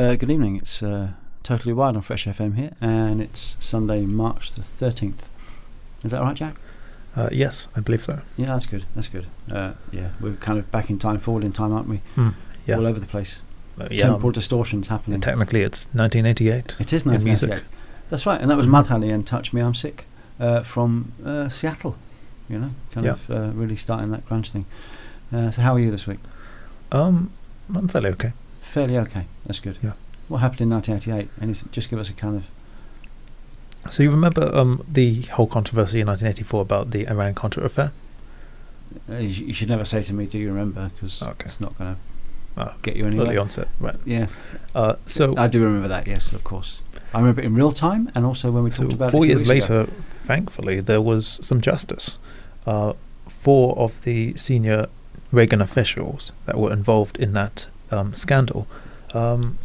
Uh, good evening. It's uh, Totally Wired on Fresh FM here, and it's Sunday, March the 13th. Is that right, Jack? Uh, yes, I believe so. Yeah, that's good. That's good. Uh, yeah, we're kind of back in time, forward in time, aren't we? Hmm, yeah. All over the place. Uh, yeah, Temporal um, distortions happening. technically it's 1988. it is in nice music. That's right, and that was Mudhoney and Touch Me, I'm Sick uh, from uh, Seattle. You know, kind Yeah. of uh, really starting that grunge thing. Uh, so, how are you this week? Um, I'm fairly okay. Fairly okay. That's good. Yeah. What happened in 1988? Anything, just give us a kind of. So you remember um, the whole controversy in 1984 about the Iran-Contra affair? Uh, you, sh- you should never say to me, "Do you remember?" Because Okay. it's not going to Oh, get you anywhere. onset, right? Yeah, Uh, so I do remember that. Yes, of course. I remember it in real time, and also when we so talked about four it years weeks ago. later, thankfully, there was some justice. Uh, four of the senior Reagan officials that were involved in that um, scandal um,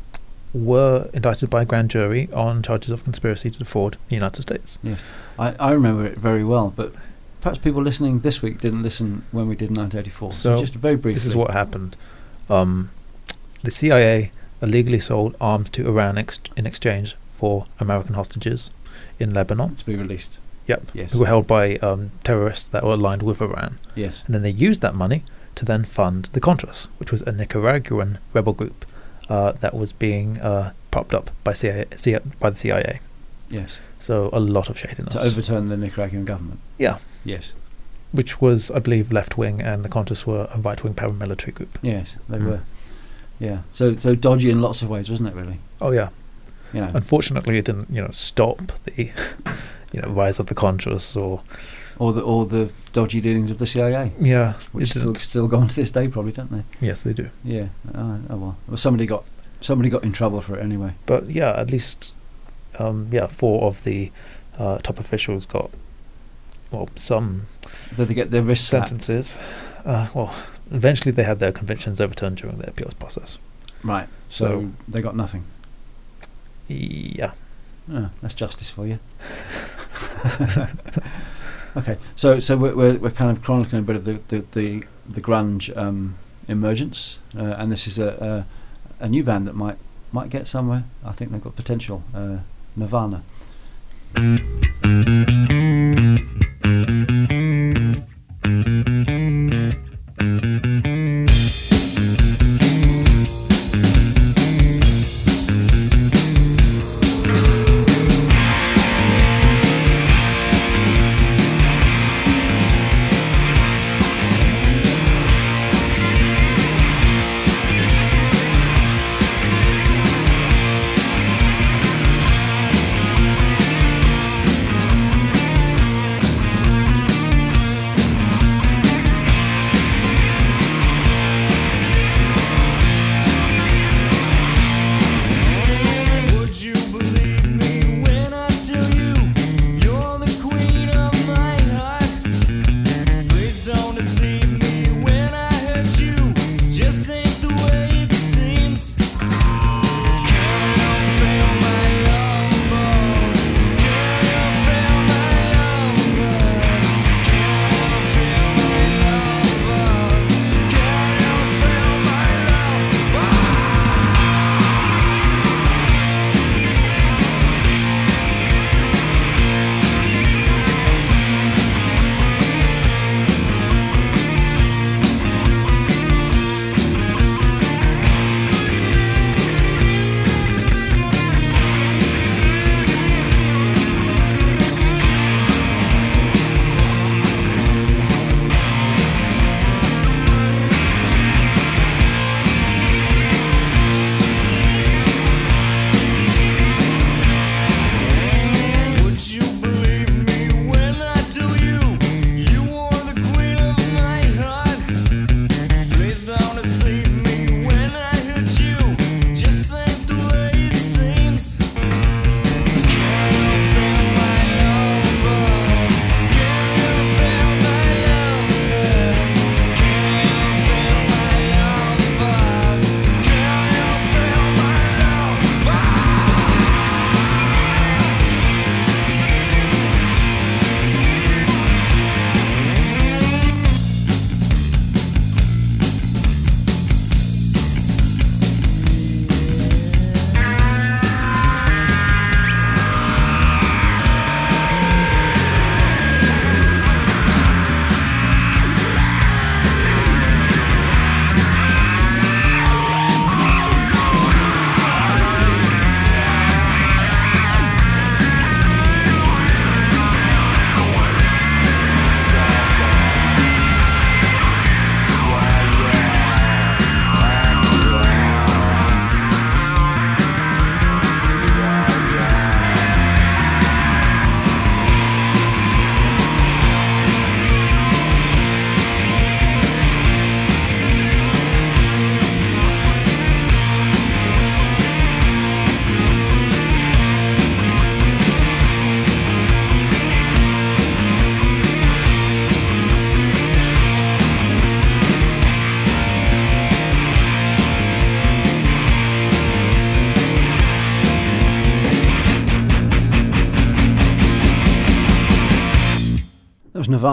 were indicted by a grand jury on charges of conspiracy to defraud the United States. I, I remember it very well, but perhaps people listening this week didn't listen when we did 1984. So, So, just very briefly. This is what happened. Um, the CIA illegally sold arms to Iran ex- in exchange for American hostages in Lebanon. to be released. Yep. Yes. Who were held by um, terrorists that were aligned with Iran. Yes. And then they used that money to then fund the Contras, which was a Nicaraguan rebel group uh, that was being uh, propped up by, CIA, CIA, by the CIA. Yes. So a lot of shadiness. To overturn the Nicaraguan government. Yeah. Yes. which was, I believe, left wing, and the Contras were a right wing paramilitary group. Yes, they Mm. were. Yeah. So so dodgy in lots of ways, wasn't it? Really. Oh yeah. You know, Unfortunately, it didn't, you know, stop the, you know, rise of the Contras or or the or the dodgy dealings of the CIA, yeah, which still still go on to this day, probably, don't they? Yes, they do. Yeah. Oh, oh well. well. Somebody got somebody got in trouble for it anyway. But yeah, at least, um, yeah, four of the uh, top officials got well, some Did they get their slapped? sentences. Uh, well, eventually they had their convictions overturned during the appeals process. Right. So, So- they got nothing. Yeah. Oh, that's justice for you. okay, so so we're, we're kind of chronicling a bit of the the the, the grunge um, emergence, uh, and this is a, a a new band that might might get somewhere. I think they've got potential. Uh, Nirvana.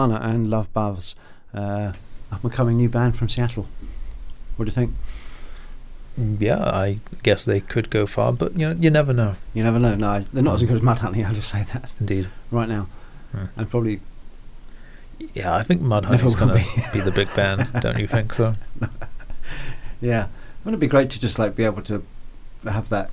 Nirvana and Love Buzz, uh, up and coming new band from Seattle. What do you think? Yeah, I guess they could go far, but you know, you never know. You never know. No, they're not as good as Mudhoney. I'll just say that Indeed. right now, Hmm. and probably Yeah, I think Mudhoney's going to be the big band. Don't you think so? Yeah, wouldn't it be great to just like be able to have that?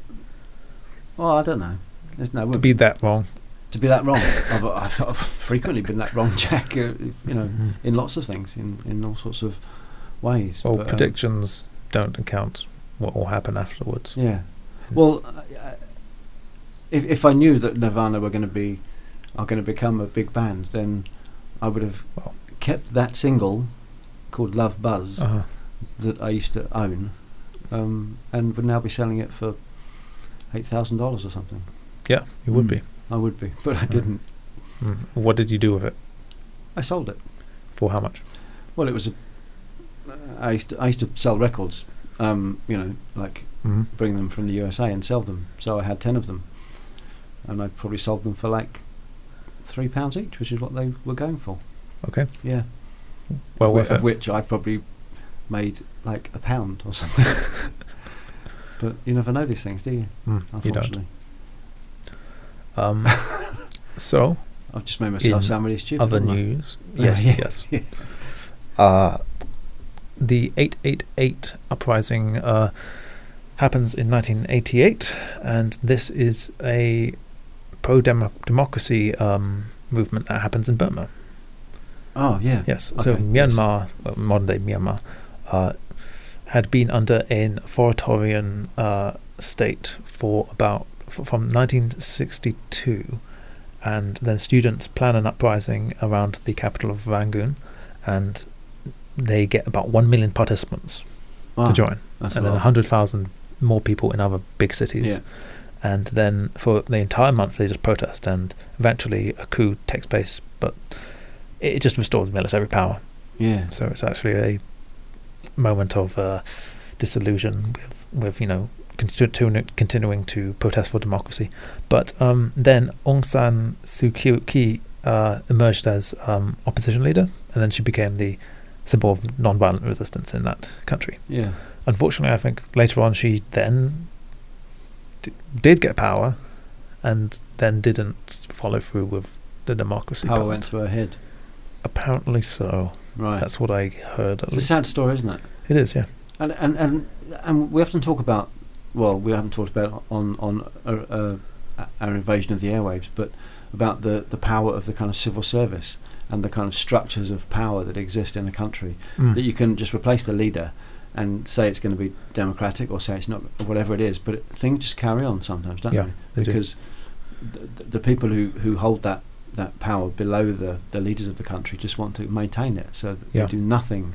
Well, I don't know. There's no To be that wrong. To be that wrong. I've, I've, I've frequently been that wrong, Jack. Uh, you know, in lots of things, in, in all sorts of ways. Well, But, um, predictions don't account what will happen afterwards. yeah. Well, uh, if if I knew that Nirvana were going to be are going to become a big band, then I would have Well. kept that single called "Love Buzz" Uh, that I used to own, um, and would now be selling it for eight thousand dollars or something. yeah, you would Mm. be. I would be, but I didn't. Mm. What did you do with it? I sold it. For how much? Well, it was a. I used to, I used to sell records. Um, you know, like hmm bring them from the USA and sell them. So I had ten of them, and I probably sold them for like three pounds each, which is what they were going for. Okay. Yeah. Well of, of which I probably made like a pound or something. but you never know these things, do you? Mm, you Unfortunately, don't. Um, so, I've just made myself sound really stupid. other haven't I? news. Yeah, Yes, yeah, yes. yeah. Uh, the 888 uprising uh, happens in 1988, and this is a pro democracy um, movement that happens in Burma. Oh yeah. Yes, so Okay, yes. Myanmar, uh, modern day Myanmar, uh, had been under an authoritarian uh, state for about f- from 1962, and then students plan an uprising around the capital of Rangoon, and they get about one million participants Wow, to join, and then hundred thousand more people in other big cities. Yeah. And then for the entire month, they just protest, and eventually a coup takes place, but it just restores military power. Yeah. So it's actually a moment of uh, disillusion with, with you know continu- continuing to protest for democracy. But um, then Aung San Suu Kyi uh, emerged as um, opposition leader, and then she became the symbol of non-violent resistance in that country. Yeah. Unfortunately, I think later on she then d- did get power, and then didn't follow through with the democracy. Power part. went to her head. Apparently so. Right. That's what I heard. At it's a sad story, isn't it? It is, yeah. And and and and we often talk about. Well, we haven't talked about on on uh, uh, our invasion of the airwaves, but about the the power of the kind of civil service and the kind of structures of power that exist in a country. Mm. That you can just replace the leader and say it's going to be democratic or say it's not, whatever it is. But it, things just carry on sometimes, don't Yeah, they? they do. Because the, the people who who hold that that power below the the leaders of the country just want to maintain it, so that Yeah. they do nothing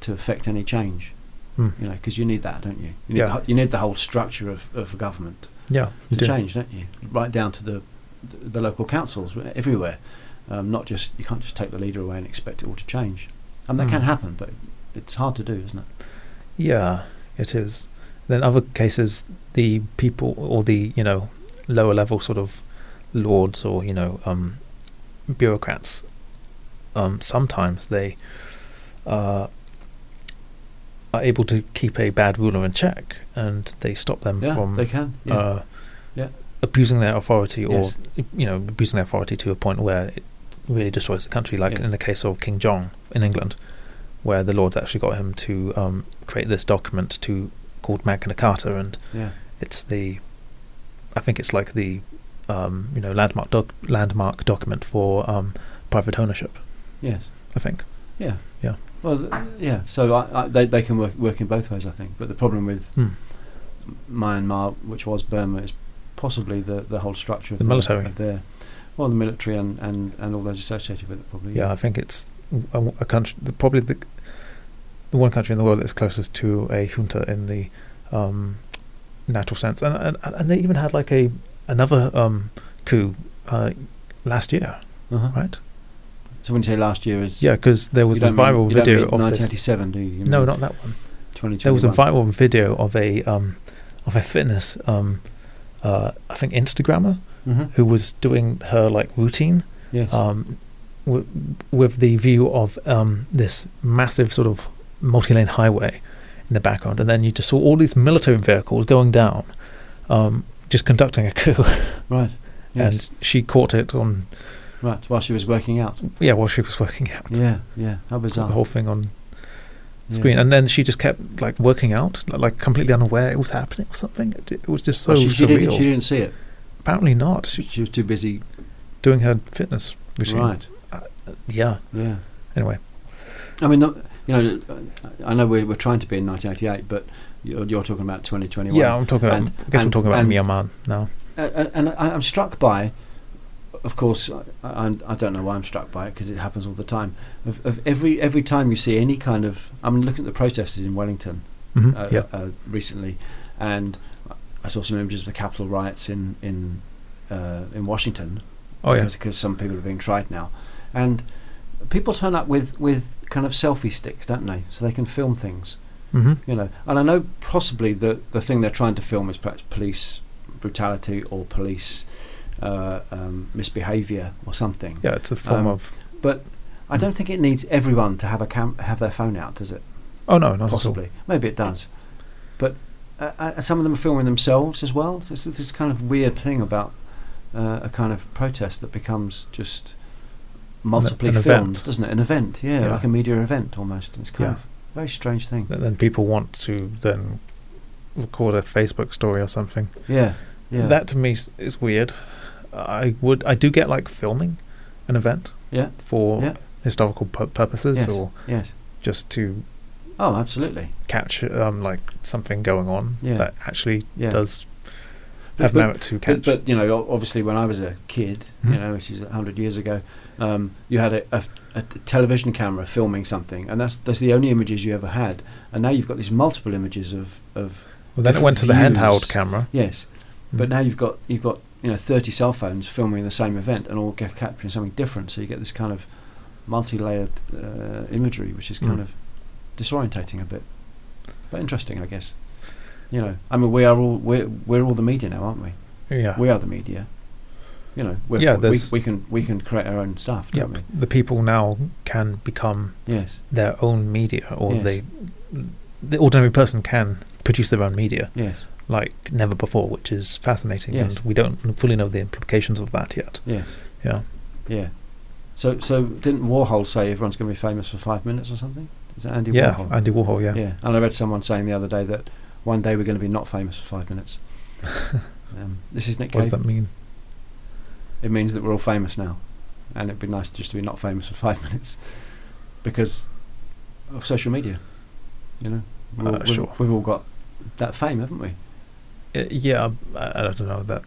to affect any change. Mm. You know, because you need that, don't you? You need, Yeah. the, you need the whole structure of, of government Yeah, to do. change, don't you? Right down to the the, the local councils everywhere. Um, not just you can't just take the leader away and expect it all to change. And that can Mm. happen, but it's hard to do, isn't it? Yeah, it is. Then other cases, the people or the you know lower level sort of lords or you know um, bureaucrats, um, sometimes they uh, are able to keep a bad ruler in check, and they stop them Yeah, from they can. Yeah. uh, Yeah. abusing their authority or Yes. you know abusing their authority to a point where it really destroys the country like Yes. in the case of King John in England where the lords actually got him to um, create this document to called Magna Carta and yeah. it's the I think it's like the um, you know landmark doc- landmark document for um, private ownership Yes. I think Yeah. Yeah. Well, th- yeah. So I, I, they they can work work in both ways, I think. But the problem with Hmm. Myanmar, which was Burma, is possibly the, the whole structure of The military. of their well, the military and, and, and all those associated with it, probably. yeah I think it's a, a country the, probably the the one country in the world that's closest to a junta in the um, natural sense and, and and they even had like a another um, coup uh, last year Uh-huh. right So when you say last year is yeah because there was a mean- viral don't video mean of this 1987, do you? you? no not that one 2021. there was a viral video of a um, of a fitness um, uh, I think Instagrammer Mhm. who was doing her like routine Yes. um, w- with the view of um, this massive sort of multi-lane highway in the background, and then you just saw all these military vehicles going down, um, just conducting a coup, right. Yes. and she caught it on right. While she was working out. yeah while she was working out Yeah. Yeah. How bizarre. the whole thing on Yeah. screen, and then she just kept like working out, like completely unaware it was happening or something. It, it was just so Oh, she, she, didn't, she didn't see it. Apparently not. She, She was too busy. doing her fitness routine. Right. Yeah. Yeah. Anyway, I mean, the- you know, I know we're, we're trying to be in 1988, but you're, you're talking about 2021. yeah, I'm talking about. And- I guess we're and- talking about and- Myanmar now. Uh, and, and I'm struck by, of course, I, I, I don't know why I'm struck by it because it happens all the time. Of, of every every time you see any kind of, I mean, look at the protesters in Wellington Mhm, uh, yeah. uh, recently, and I saw some images of the Capitol riots in in uh, in Washington Oh yeah. because, because some people are being tried now, and people turn up with with kind of selfie sticks, don't they? So they can film things, hmm you know. And I know possibly the the thing they're trying to film is perhaps police brutality or police uh, um, misbehaviour or something. Yeah, it's a form Um, of. But I don't think it needs everyone to have a cam- have their phone out, does it? Oh no, not Possibly, maybe it does. But uh, uh, some of them are filming themselves as well. So it's this kind of weird thing about uh, a kind of protest that becomes just multiply an filmed, event. doesn't it? An event, yeah, Yeah. like a media event almost. It's kind Yeah. of a very strange thing. all. Then people want to then record a Facebook story or something. Yeah, yeah, That to me is weird. I would, I do get like filming an event yeah, for Yeah. historical pu- purposes Yes. or yes. just to Oh, absolutely. catch um, like something going on Yeah. that actually does But- have but- merit to catch. but you know, obviously, when I was a kid, you Mhm. know, which is hundred years ago, um, you had a, a, a television camera filming something, and that's that's the only images you ever had. And now you've got these multiple images of of well, then it went to the handheld camera. yes, but Mm. now you've got you've got you know thirty cell phones filming the same event and all ca- capturing something different. So you get this kind of multi-layered uh, imagery, which is kind Mm. of disorientating a bit, but interesting, I guess. You know, I mean, we are all we're we're all the media now, aren't we? yeah, we are the media. You know, we're, Yeah, we, we can we can create our own stuff, yeah. don't The people now can become? Yes, their own media, or Yes. they, the ordinary person can produce their own media yes, like never before, which is fascinating, Yes. and we don't fully know the implications of that yet. yes, Yeah, yeah. So so didn't Warhol say everyone's going to be famous for five minutes or something? Is that Andy yeah, Warhol? Andy Warhol, yeah. yeah. And I read someone saying the other day that one day we're going to be not famous for five minutes. um, this is Nick What does that mean? It means that we're all famous now, and it'd be nice just to be not famous for five minutes because of social media. You know, Uh, we've, sure. we've all got that fame, haven't we? Uh, yeah, I, I don't know that.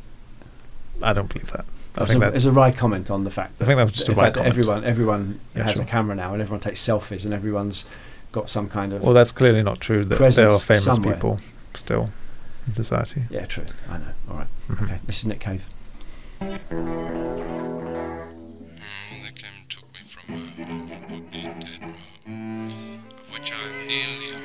I don't believe that. I It's think a, that it's a wry comment on the fact that I think that was just a right comment. everyone everyone Yeah, has sure. a camera now and everyone takes selfies and everyone's got some kind of Well, that's clearly not true. That there are famous somewhere. people still in society. yeah true I know all right Mhm. okay this is Nick Cave Mm, They came and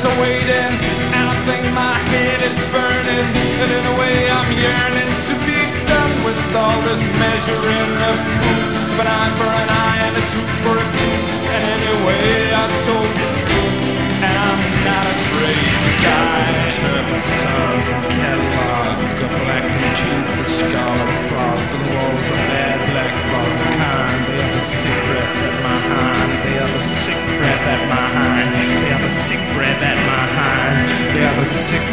seat is awaiting And I think my head is burning. And in a way I'm yearning to be done with all this measuring of proof An eye for an eye and a tooth for a tooth. And anyway I told the truth And I'm not afraid die Turbid sounds and catalog A black and tooth, the scarlet frog The walls are bad, black bottom kind. They are the sick breath at my hind They are the sick breath at my hind They are the sick breath at my hind They are the sick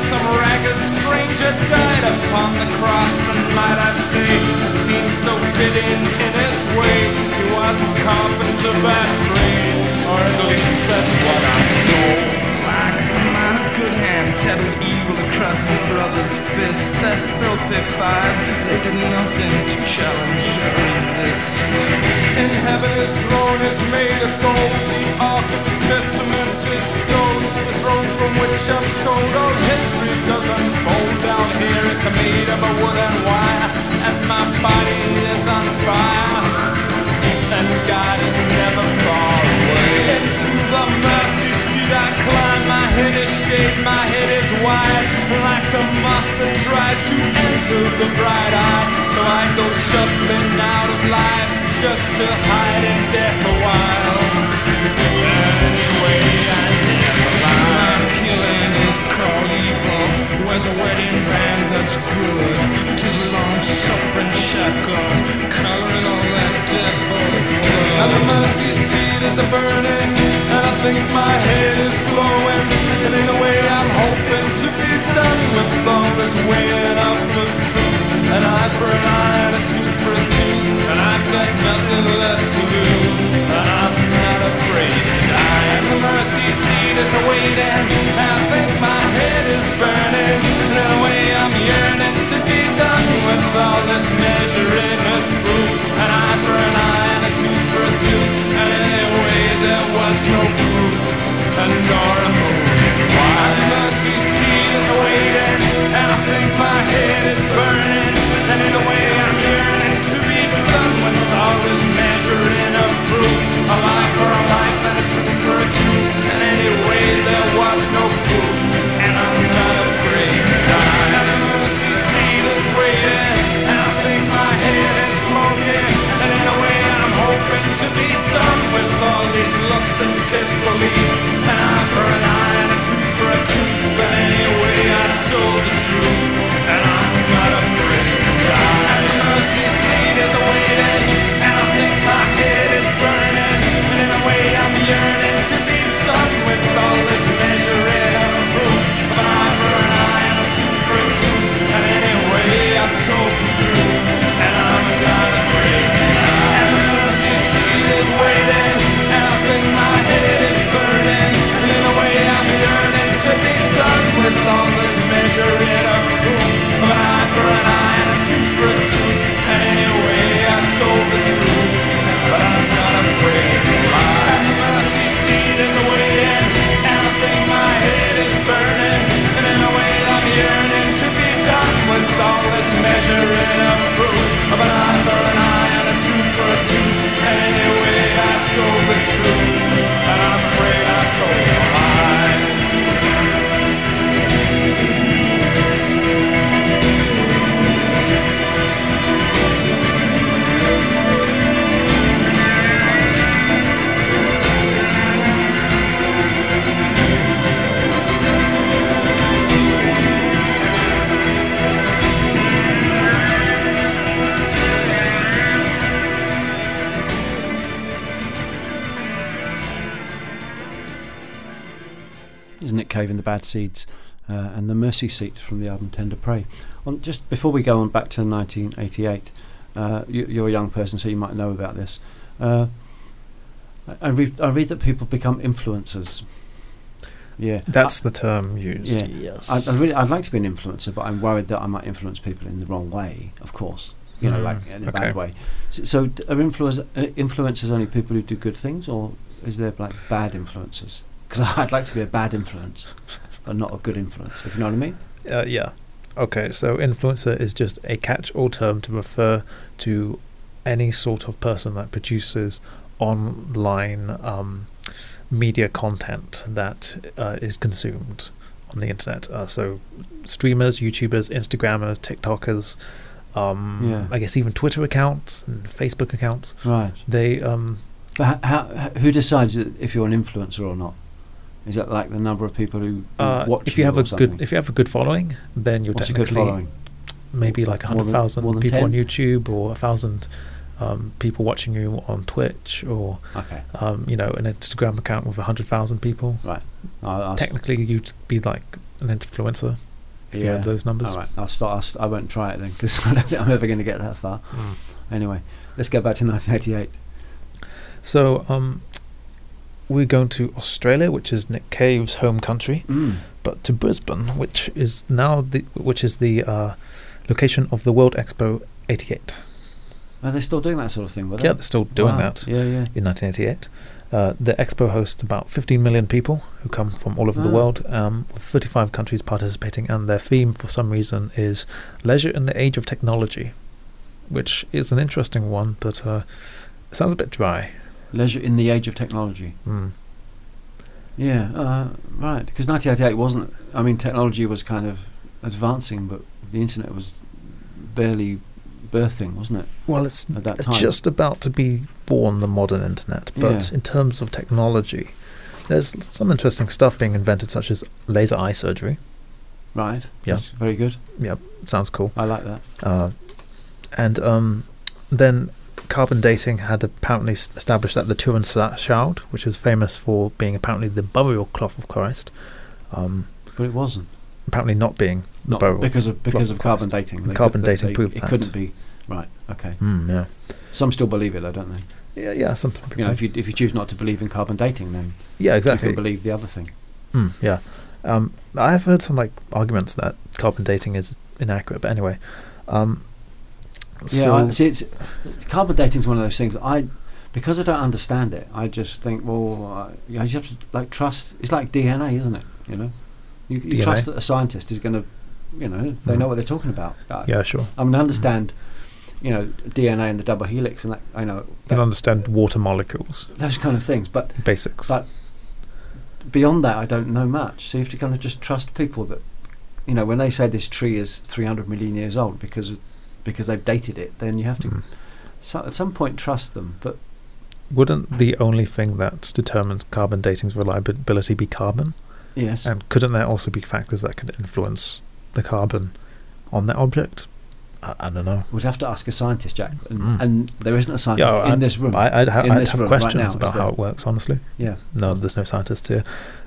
some ragged stranger died upon the cross. And might I say, it seems so fitting in its way. He was a carpenter by trade, or at least that's what I'm told. Like a man my good hand tattled evil across his brother's fist. That filthy five, they did nothing to challenge or resist. In heaven his throne is made of gold. The ark of his testament is stone. Throne from which I'm told all history does unfold down here. It's made of a wood and wire, and my body is on fire. And God is never far away. Into the mercy seat I climb. My head is shaved, my head is wide, like a moth that tries to enter the bright eye. So I go shuffling out of life just to hide in death a while. is called evil wears a wedding band that's good. Tis a long suffering shackle coloring all that devil blood. And the mercy seat is a burning, and I think my head is glowing. And in a way, I'm hoping to be done with all this weighing up of truth. An eye for an eye, and a tooth for a tooth, and I've got nothing left to lose. And I'm afraid to die. And the mercy seat is waiting. I think my head is burning. No way I'm yearning to be done with all this measuring of proof. An eye for an eye and a tooth for a tooth. And anyway, there was no Cave and the Bad Seeds uh, and the Mercy Seat from the album Tender Prey. On, just before we go on back to 1988, uh, you, you're a young person, so you might know about this. Uh, I, I, read, I read that people become influencers. Yeah, That's the term used. Yeah. Yes. I, I really, I'd like to be an influencer, but I'm worried that I might influence people in the wrong way. Of course, you know, Hmm, like in a okay. bad way. So, so are influence, uh, influencers only people who do good things, or is there like bad influencers? Because I'd like to be a bad influence, but not a good influence. If you know what I mean? Uh, yeah. Okay, so influencer is just a catch-all term to refer to any sort of person that produces online um, media content that uh, is consumed on the internet. Uh, so streamers, YouTubers, Instagrammers, TikTokers, um, Yeah. I guess even Twitter accounts and Facebook accounts. Right. They um, But how, how, who decides if you're an influencer or not? Is that like the number of people who, who uh, watch if you have or a something? good if you have a good following, then you're What's a technically good following? maybe like hundred thousand people on YouTube or a thousand um, people watching you on Twitch or Okay, um, you know an Instagram account with a hundred thousand people. right. Technically, you'd be like an influencer if you had those numbers. All right, I'll start. I'll st- I won't try it then because I don't think I'm ever going to get that far. Mm. Anyway, let's go back to 1988. So um, we're going to Australia, which is Nick Cave's home country, Mm. but to Brisbane, which is now the which is the uh, location of the World Expo '88. Are they still doing that sort of thing? Were they? Yeah, they're still doing Wow. that. Yeah, yeah. in 1988. Uh, the expo hosts about 15 million people who come from all over the Ah. world, um, with 35 countries participating, and their theme, for some reason, is leisure in the age of technology, which is an interesting one, but uh, sounds a bit dry. Leisure in the age of technology. Mm. Yeah, uh, right. Because 1988 wasn't. I mean, technology was kind of advancing, but the internet was barely birthing, wasn't it? Well, it's At that time. just about to be born, the modern internet, but Yeah. in terms of technology, there's some interesting stuff being invented, such as laser eye surgery. Right. Yeah. That's very good. Yeah. Sounds cool. I like that. Uh, and um, then carbon dating had apparently established that the Turin Shroud, which was famous for being apparently the burial cloth of Christ, um, But it wasn't. apparently not being the Not burial. because of because of of carbon dating. They Carbon could- dating they- proved it that. couldn't be. Right. Okay. Mm, yeah, Some still believe it, though, don't they? yeah, yeah. Something. You know, if you if you choose not to believe in carbon dating, then yeah, exactly. you can believe the other thing. Mm, yeah. Um, I've heard some like arguments that carbon dating is inaccurate, but anyway. Um, Yeah, so I, see, it's carbon dating is one of those things I, because I don't understand it, I just think, well, uh, you, have to like trust. It's like DNA, isn't it? You know, you, you trust that a scientist is going to, you know, they Mm. know what they're talking about. Uh, yeah, sure. I mean, I understand, you know, DNA and the double helix and that. I know You that, can understand water molecules, those kind of things, but basics. but beyond that, I don't know much. So you have to kind of just trust people that, you know, when they say this tree is 300 million years old because of, because they've dated it, then you have to Mm. so, at some point trust them. But Wouldn't the only thing that determines carbon dating's reliability be carbon? yes, And couldn't there also be factors that could influence the carbon on that object? I, I don't know. we'd have to ask a scientist, Jack, and, Mm. and there isn't a scientist Yeah, in I- this room. I, I'd, ha- I'd have room right questions now, about how it works, honestly. yeah, No, there's no scientists here.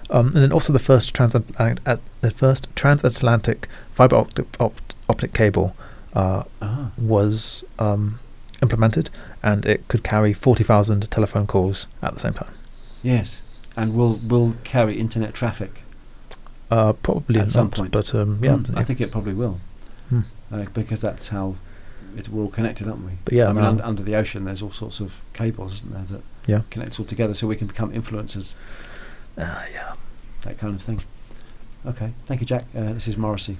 Um, and then also the first transatlantic, at the first transatlantic fiber optic, opt, optic cable uh, ah, was um, implemented, and it could carry forty thousand telephone calls at the same time. yes, and will will carry internet traffic. Uh, probably At not, some point. but um, yeah, Mm, I think it probably will, Hmm. uh, because that's how it's we're all connected, aren't we? But yeah, I mean, no. under, under the ocean, there's all sorts of cables, isn't there, that Yeah. connect us all together, so we can become influencers, Uh, yeah. that kind of thing. Okay, thank you, Jack. Uh, this is Morrissey.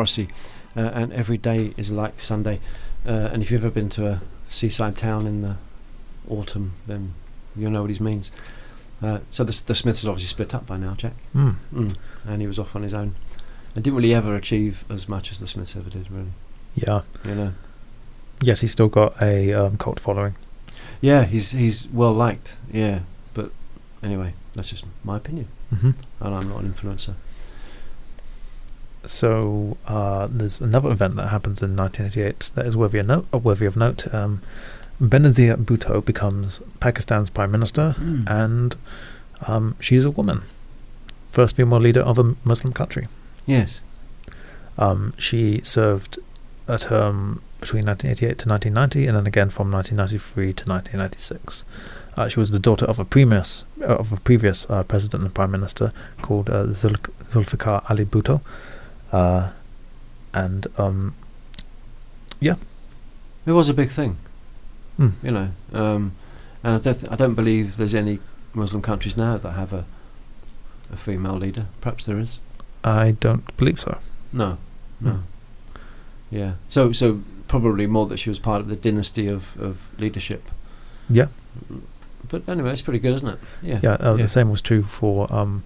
Morrissey, uh, and every day is like Sunday. Uh, and if you've ever been to a seaside town in the autumn, then you'll know what he means. Uh, so the, the Smiths had obviously split up by now, Jack, mm. Mm. and he was off on his own, and didn't really ever achieve as much as the Smiths ever did, really. Yeah, you know. Yes, he's still got a um, cult following. Yeah, he's he's well liked. Yeah, but anyway, that's just my opinion, mm-hmm. and I'm not an influencer so uh, there's another event that happens in 1988 that is uh, worthy of note. Um, Benazir Bhutto becomes Pakistan's prime minister, mm. and um, a woman, first female leader of a Muslim country. Yes. Um, she served a term between 1988 to 1990, and then again from 1993 to 1996. Uh, she was the daughter of a previous uh, of a previous uh, president and prime minister called uh, Zulfikar Ali Bhutto uh, and um, yeah, it was a big thing. Mm. You know, um, and I don't, I don't believe there's any Muslim countries now that have a a female leader. Perhaps there is. I don't believe so. No, hmm. no. Mm. Yeah. So so probably more that she was part of the dynasty of, of leadership. Yeah. But anyway, it's pretty good, isn't it? Yeah. Yeah. Uh, yeah. The same was true for um,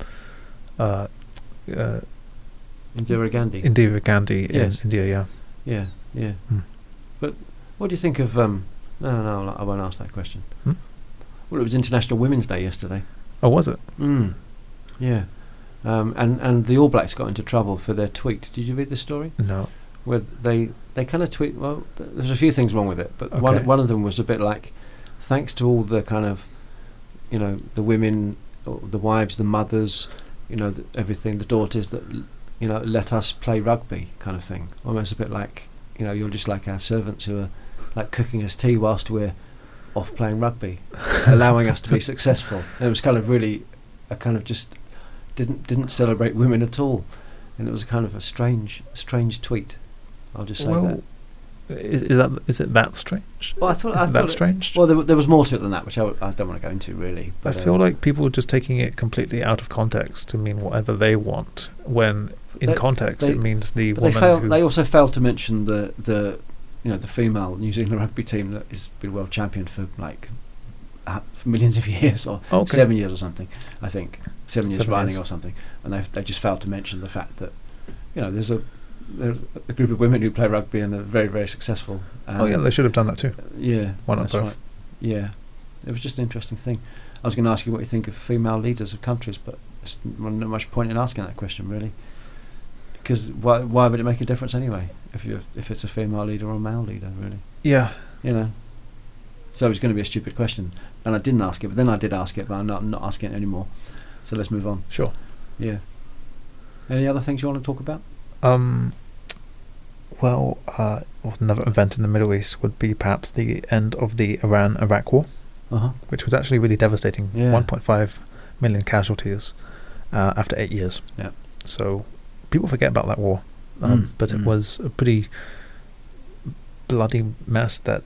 uh, uh, Indira Gandhi. Indira Gandhi yes. in India, yeah. Yeah, yeah. Mm. But what do you think of? Um, no, no, I won't ask that question. Hmm? Well, it was International Women's Day yesterday. Oh, was it? Mm. Yeah. Um, and and the All Blacks got into trouble for their tweet. Did you read the story? No. Where they they kind of tweet. Well, th- there's a few things wrong with it, but okay. one one of them was a bit like, thanks to all the kind of, you know, the women, the wives, the mothers, you know, the, everything, the daughters that you know, let us play rugby kind of thing. Almost a bit like, you know, you're just like our servants who are like cooking us tea whilst we're off playing rugby, allowing us to be successful. And it was kind of really a kind of just didn't didn't celebrate women at all, and it was kind of a strange strange tweet. I'll just say well, that. Is, is that is it that strange? Well, I thought, I thought that strange. Well, there, there, was more to it than that, which I, I don't want to go into really. I feel uh, like people are just taking it completely out of context to mean whatever they want. When in they, context, they, it means the woman. They, fail, they also failed to mention the the you know the female New Zealand rugby team that has been world champion for like for millions of years or okay. seven years or something. I think seven, seven years running or something, and they they just failed to mention the fact that you know there's a there's a group of women who play rugby and are very very successful. Um, oh yeah, they should have done that too. Um, yeah, why not both? Right. Yeah, it was just an interesting thing. I was going to ask you what you think of female leaders of countries, but there's not much point in asking that question really, because why why would it make a difference anyway if you if it's a female leader or a male leader really? Yeah, you know. So it's going to be a stupid question, and I didn't ask it, but then I did ask it, but I'm not I'm not asking it anymore. So let's move on. Sure. Yeah. Any other things you want to talk about? Um, well, uh, another event in the Middle East would be perhaps the end of the Iran Iraq War, uh-huh. which was actually really devastating. Yeah. 1.5 million casualties uh, after eight years. Yeah. So people forget about that war, um, mm. but mm. it was a pretty bloody mess that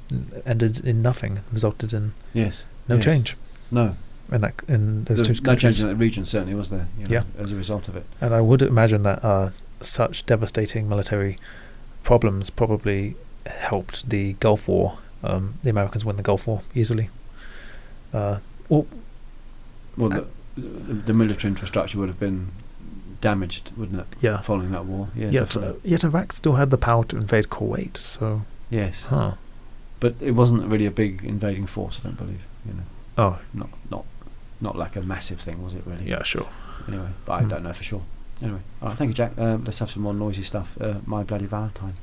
ended in nothing, resulted in yes, no yes. change. No. In that, in those there two countries. no change in that region certainly was there. You know, yeah. As a result of it. And I would imagine that uh, such devastating military problems probably helped the Gulf War. Um, the Americans win the Gulf War easily. Uh, well, well the, the, military infrastructure would have been damaged, wouldn't it? Yeah. Following that war. Yeah. Yet, uh, yet Iraq still had the power to invade Kuwait. So. Yes. Huh. But it wasn't really a big invading force, I don't believe. You know. Oh. Not not not like a massive thing, was it really? Yeah, sure. Anyway, but. I hmm. don't know for sure. Anyway, all right, thank you, Jack. Um, let's have some more noisy stuff. Uh, My Bloody Valentine.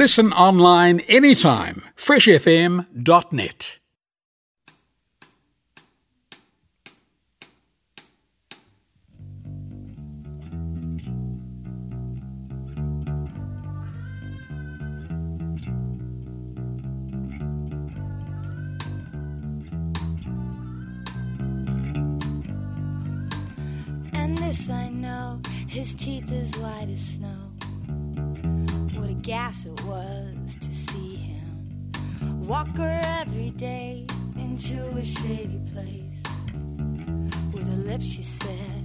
Listen online anytime. freshfm.net. And this I know, his teeth as white as snow. Gas it was to see him walk her every day into a shady place. With her lips, she said,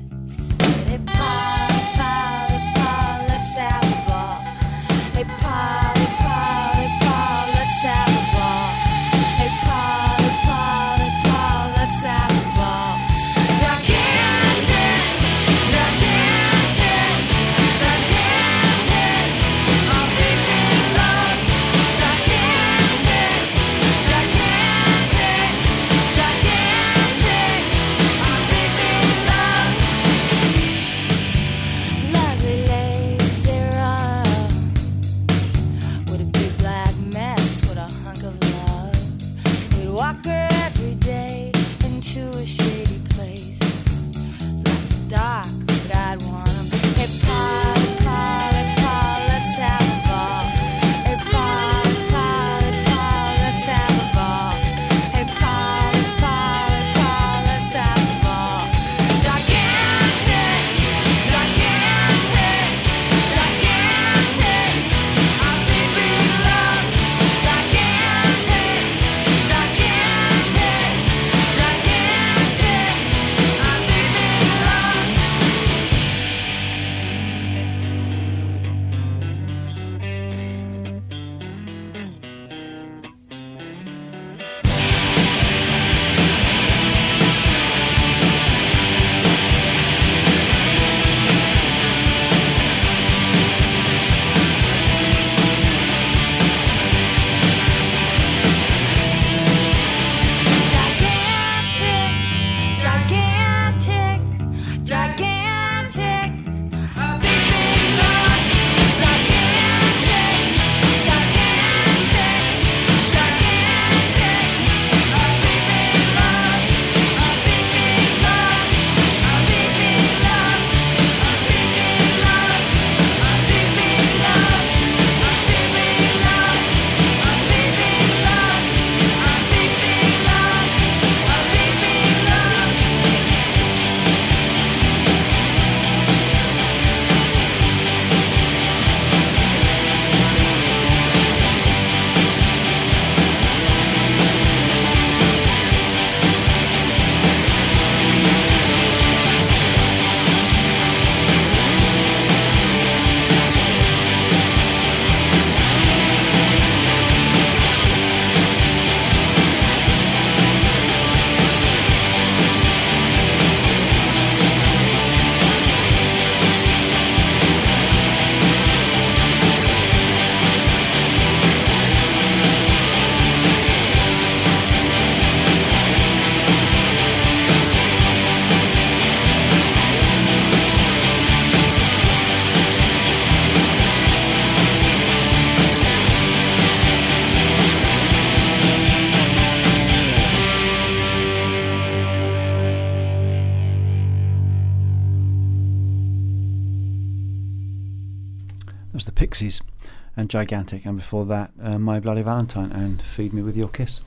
Gigantic, and before that, uh, My Bloody Valentine and Feed Me With Your Kiss.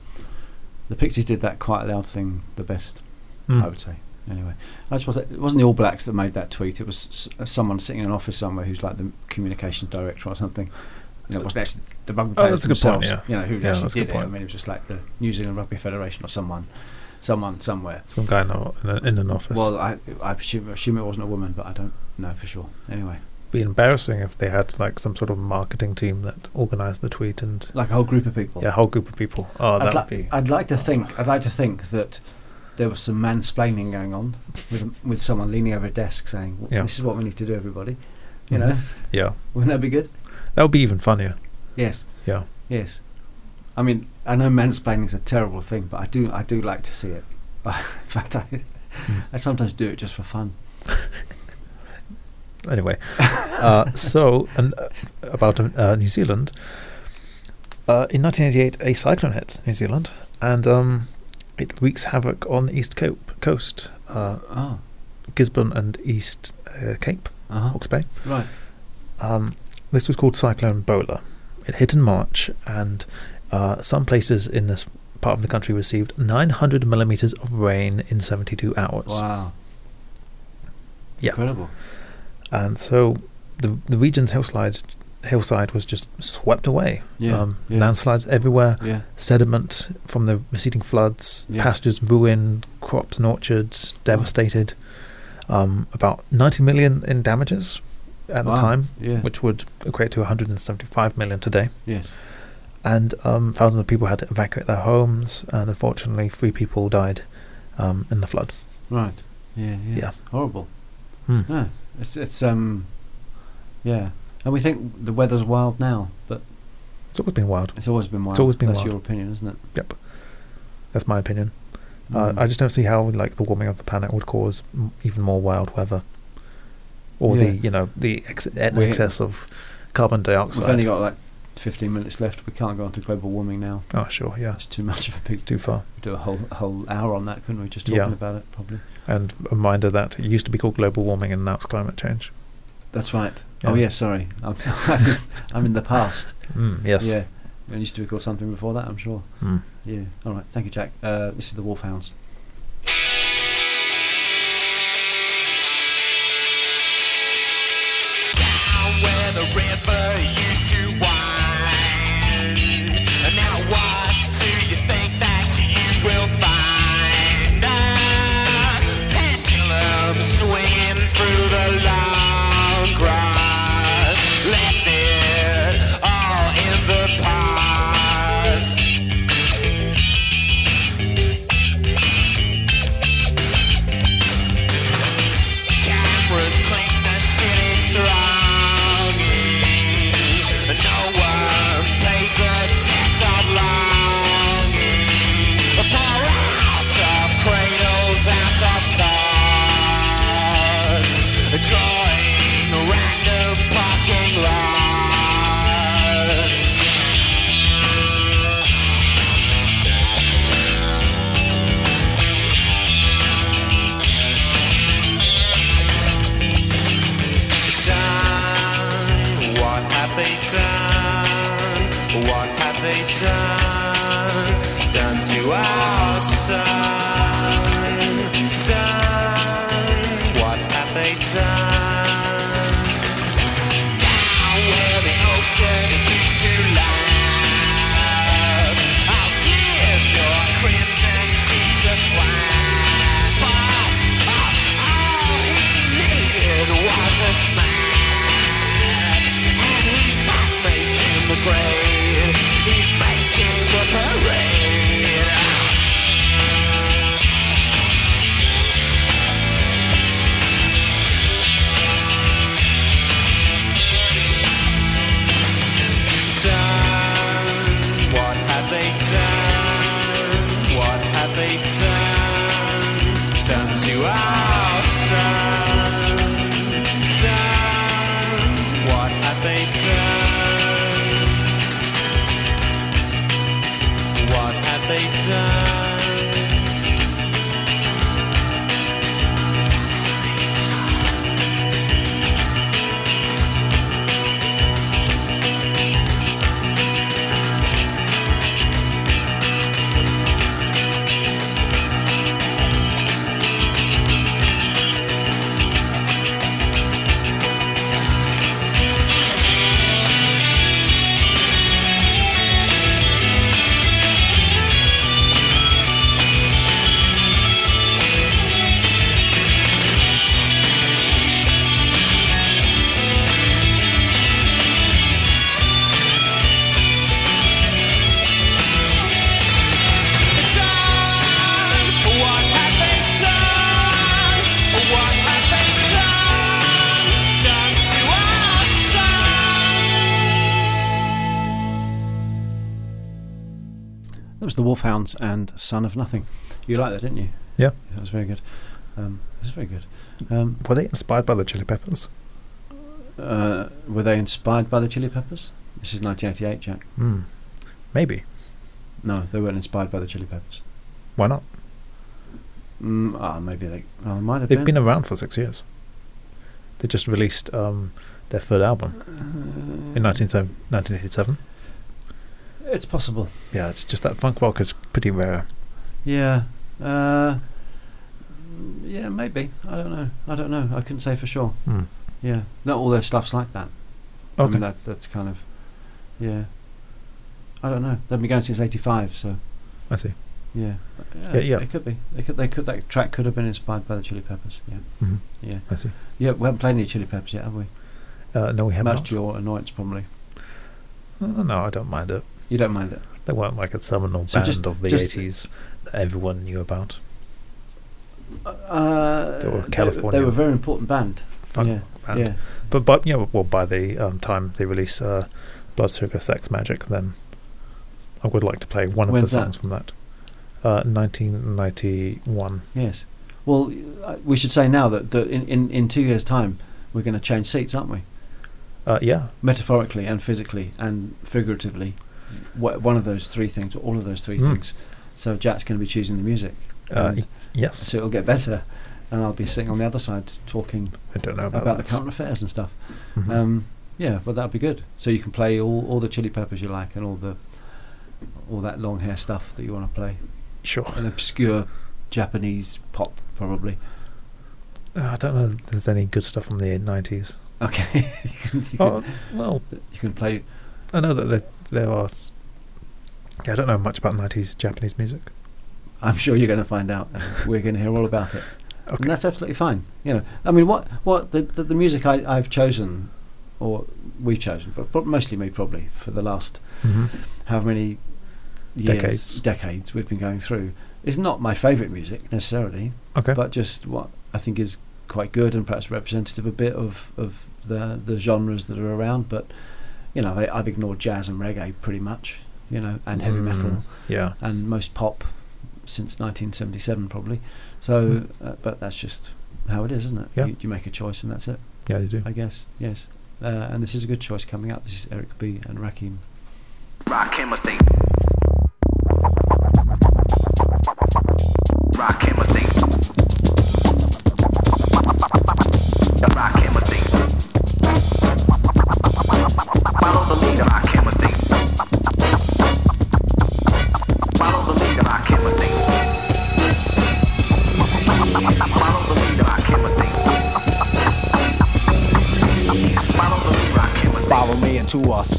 The Pixies did that quite a loud thing the best, Mm. I would say. Anyway, I just was, it wasn't the All Blacks that made that tweet. It was s- someone sitting in an office somewhere who's like the communications director or something. You know, it wasn't actually the rugby Oh, players that's a good point, yeah. You know, who Yeah, actually did it. I mean, it was just like the New Zealand Rugby Federation or someone, someone somewhere. Some guy in, a, in, a, in an office. Well, I, I assume, assume it wasn't a woman, but I don't know for sure. Anyway, be embarrassing if they had like some sort of marketing team that organized the tweet and like a whole group of people. yeah, a whole group of people. Oh, I'd, that li- would be. I'd like to think. I'd like to think that there was some mansplaining going on with with someone leaning over a desk saying, "W- Yeah. "This is what we need to do, everybody." You know, Yeah, wouldn't that be good? that would be even funnier. Yes, Yeah, yes. I mean, I know mansplaining is a terrible thing, but I do, I do like to see it. In fact, I, Hmm. I sometimes do it just for fun. anyway, uh, so and uh, about uh, New Zealand, Uh, in 1988, a cyclone hits New Zealand, and um, it wreaks havoc on the East Cape coast, uh, Oh, Gisborne and East uh, Cape, uh-huh. Hawke's Bay. right. Um, this was called Cyclone Bola. It hit in March, and uh, some places in this part of the country received 900 millimeters of rain in 72 hours. Wow. Yeah. Incredible. And so the the region's hillside hillside was just swept away. Yeah. um, yeah. Landslides everywhere, Yeah. sediment from the receding floods, Yes. pastures ruined, crops and orchards devastated. Um, about 90 million in damages at Wow. the time, Yeah. which would equate to 175 million today. yes. And um, thousands of people had to evacuate their homes, and unfortunately, three people died um, in the flood. Right. Yeah. Yeah. Yeah. Horrible. Hmm. It's it's um. Yeah. And we think the weather's wild now, but It's always been wild. it's always been wild. It's always been That's wild. your opinion, isn't it? Yep, that's my opinion. Uh, Mm. I just don't see how like the warming of the planet would cause m- even more wild weather, or Yeah. the you know the ex- excess of carbon dioxide. We've only got like 15 minutes left. We can't go on to global warming now. oh sure, yeah, It's too much of a big. it's too far. We do a whole whole hour on that, couldn't we? Just talking Yeah. about it, probably. And a reminder that it used to be called global warming, and now it's climate change. That's right. Yeah. Oh yeah, sorry. I'm, I'm, in, I'm in the past. Mm, yes. Yeah. It used to be called something before that, I'm sure. Mm. Yeah. All right. Thank you, Jack. Uh, this is the Wolfhounds. Down where the river That was the Wolfhounds and Son of Nothing. You like that, didn't you? Yeah. That was very good. Um, it was very good. Um, Were they inspired by the Chili Peppers? uh, were they inspired by the Chili Peppers? This is 1988, Jack. Mm. Maybe. No, they weren't inspired by the Chili Peppers. Why not? Mm, ah, maybe they. Oh, might have They've been. been around for six years. They just released um, their third album in 1987 1987. It's possible. Yeah, it's just that funk rock is pretty rare. Yeah. Uh, yeah, maybe. I don't know. I don't know. I couldn't say for sure. Hmm. Yeah. Not all their stuff's like that. I Okay. mean, that, that's kind of. Yeah. I don't know. They've been going since '85, so I see. yeah. Yeah, yeah. It could be. They could. They could. That track could have been inspired by the Chili Peppers. Yeah. hmm Yeah. I see. Yeah. We haven't played any Chili Peppers yet, have we? Uh, no, we haven't. Much not. to your annoyance, probably. Uh, no, I don't mind it. You don't mind it. They weren't like a seminal So band just- of the just- 80s that everyone knew about. Uh, They were They, they were a very important band. Yeah. band. Yeah. But, but you know, well, by the um, time they release uh, Blood Sugar Sex Magik, then I would like to play one of When's the that? songs from that. Uh, 1991. Yes. Well, uh, we should say now that, that in, in, in two years' time, we're going to change seats, aren't we? Uh, yeah, Metaphorically and physically and figuratively. Wha- One of those three things, or all of those three Mm. things. So Jack's going to be choosing the music. uh, and yes. so it'll get better. And I'll be sitting on the other side talking I don't know about, about, the current affairs and stuff. Mhm. Um, yeah, well, that'd be good. So you can play all, all the Chili Peppers you like and all the all that long hair stuff that you want to play. sure. An obscure Japanese pop, probably. Uh, I don't know if there's any good stuff from the 90s. Okay, you can, you can, Oh, well, you can play. I know that there, there are. Yeah, I don't know much about 90s Japanese music. I'm sure you're going to find out. we're going to hear all about it, Okay. and that's absolutely fine. You know, I mean, what what the the, the music I, I've chosen, or we've chosen, but mostly me probably for the last hmm how many years, Decades. decades we've been going through, is not my favourite music necessarily, Okay. but just what I think is quite good and perhaps representative a bit of, of the the genres that are around. But you know, I, I've ignored jazz and reggae pretty much, you know, and heavy Mm, metal Yeah. and most pop since 1977 probably. So, uh, but that's just how it is, isn't it? Yeah. You, you make a choice and that's it. Yeah, you do. I guess. Yes. Uh, and this is a good choice coming up. This is Eric B and Rakim. Rakim Estate.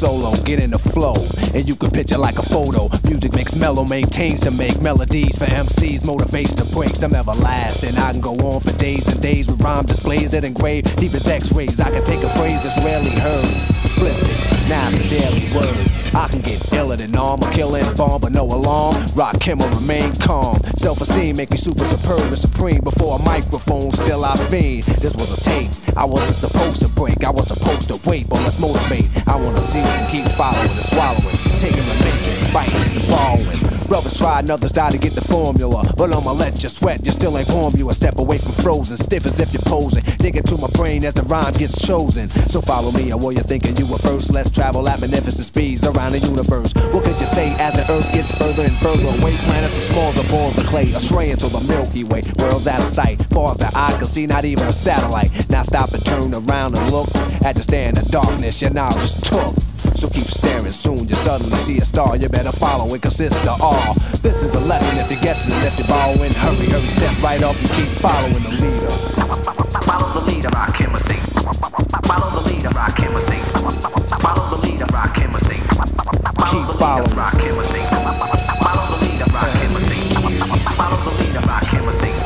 Solo, get in the flow, and you can picture like a photo. Music makes mellow, maintains to make melodies for MCs, motivates to some everlasting. I can go on for days and days with rhyme displays that engrave deep as X-rays. I can take a phrase that's rarely heard, flip it, now it's a daily word. I can get iller than armor, killing bomb, but no alarm. Rock him or remain calm. Self-esteem make me super superb and supreme. Before a microphone, still I fiend. This was a tape. I wasn't supposed to break. I was supposed to wait, but let's motivate. I wanna see and keep following and swallowing, taking and making, biting and borrowing. Brothers tried and others died to get the formula. But I'ma let you sweat, you still ain't warm. You a step away from frozen, stiff as if you're posing. Dig into my brain as the rhyme gets chosen. So follow me, or what you thinking you were first. Let's travel at magnificent speeds around the universe. What could you say as the earth gets further and further away? Planets are small as balls of clay, astray into the Milky Way. World's out of sight, far as the eye can see, not even a satellite. Now stop and turn around and look at you stand in darkness, your knowledge took. So keep staring, soon you suddenly see a star. You better follow it, cause it's the all. This is a lesson if you're guessing, and if you're borrowing, hurry, hurry, step right up and keep following the leader. Follow the leader, Rakim Estate. Follow the leader, Rakim Estate. Follow the leader, Rakim Estate. Follow the following. leader, Rakim Estate. Follow the leader, Rakim Estate. Follow the leader, Rakim Estate.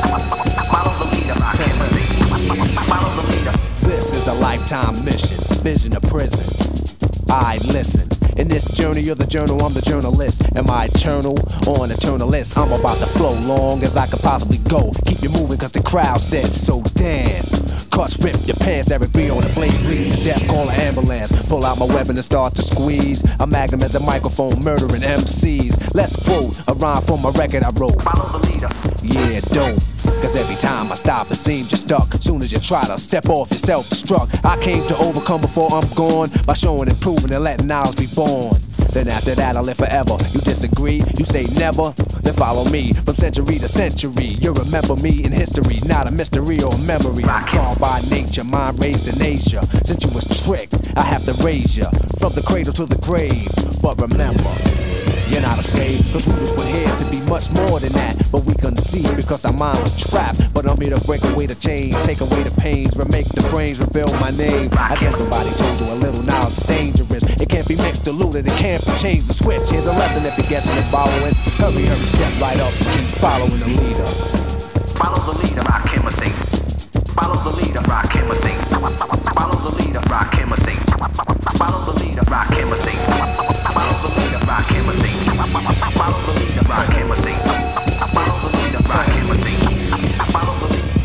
Follow the leader, Rakim Estate. Follow the leader. This is a lifetime mission, vision of prison. I listen. In this journey you're the journal, I'm the journalist. Am I eternal or an eternalist? I'm about to flow long as I could possibly go. Keep you moving cause the crowd said so dance. Cuts rip your pants, Eric B on the blaze, bleeding to death, call an ambulance. Pull out my weapon and start to squeeze. A magnum as a microphone, murdering MCs. Let's quote a rhyme from a record I wrote. Follow the leader. Yeah, don't. Cause every time I stop, it seems you're stuck. Soon as you try to step off, you're self destruct. I came to overcome before I'm gone by showing and proving and letting ours be born. Then after that, I'll live forever. You disagree? You say never? Then follow me from century to century. You remember me in history, not a mystery or a memory. I'm called by nature, mind raised in Asia. Since you was tricked, I have to raise you from the cradle to the grave. But remember, you're not a slave, cause we was put here to be much more than that. But we couldn't see because our mind was trapped. But I'm here to break away the chains, take away the pains, remake the brains, rebuild my name. I guess nobody told you a little knowledge is dangerous. It can't be mixed, diluted, it can't be changed. The switch, here's a lesson if you're guessing and following. Hurry, hurry, step right up, keep following the leader. Follow the leader, rock sing. Follow the leader, rock sing. Follow the leader, rock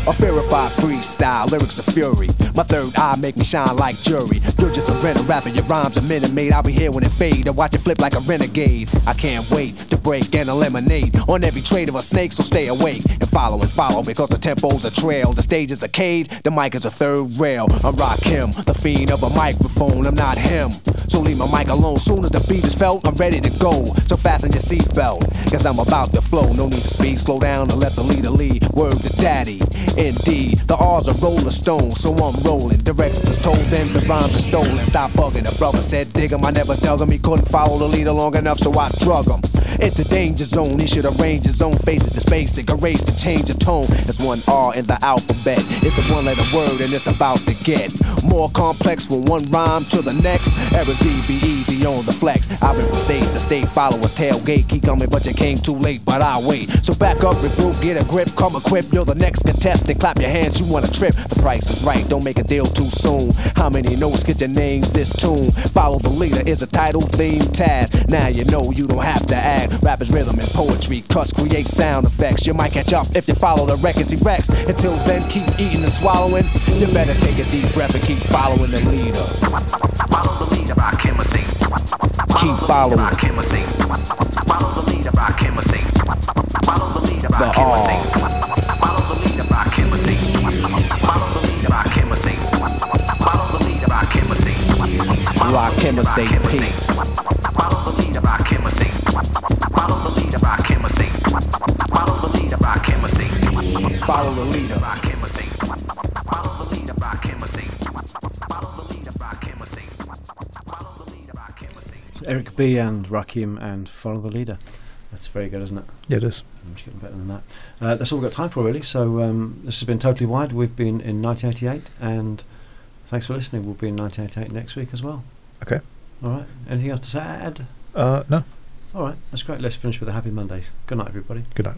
A verified freestyle, lyrics of fury. My third eye make me shine like jury. You're just a rental rapper, your rhymes are minute made. I'll be here when it fade and watch it flip like a renegade. I can't wait to break and eliminate on every trade of a snake, so stay awake and follow and follow because the tempo's a trail. The stage is a cage, the mic is a third rail. I'm Rock him, the fiend of a microphone. I'm not him, so leave my mic alone. Soon as the beat is felt, I'm ready to go. So fasten your seatbelt, cause I'm about to flow. No need to speed, slow down and let the leader lead. Word to daddy. Indeed, the R's are rolling stones, so I'm rolling. Directions told them the rhymes are stolen. Stop bugging. The brother said, dig him. I never dug him. He couldn't follow the leader long enough, so I drug him. Into danger zone, he should arrange his own face it. It's basic, erase and change the tone. It's one R in the alphabet. It's a one letter word, and it's about to get more complex from one rhyme to the next. Eric B, be easy on the flex. I've been from state to state, followers tailgate. Keep coming, but you came too late, but I'll wait. So back up, regroup, get a grip, come equipped. You're the next contestant. Then clap your hands, you want a trip. The price is right, don't make a deal too soon. How many notes get your name this tune? Follow the leader is a title theme task. Now you know you don't have to act. Rap is rhythm and poetry, cuts create sound effects. You might catch up if you follow the records he wrecks. Until then, keep eating and swallowing. You better take a deep breath and keep following the leader. Follow the leader, rock him a sing. Keep following. Rock him a sing. Follow the leader, rock him a sing. Follow the leader, rock him a R. sing. Rock him a say peace. Follow the leader, rock him a sing. Follow the leader, rock him a sing. Follow the leader, rock him a sing. Follow the leader. Rock him a sing. Follow the leader, rock him a sing. Follow the leader, rock him a sing. Follow the leader, rock him a sing. Eric B and Rakim and Follow the Leader. That's very good, isn't it? Yeah, it is. I'm just getting better than that. Uh, that's all we've got time for, really. So um, this has been Totally Wired. We've been in 1988, and thanks for listening. We'll be in 1988 next week as well. Okay. All right. Anything else to say, Ed? Uh, no. All right. That's great. Let's finish with a happy Mondays. Good night, everybody. Good night.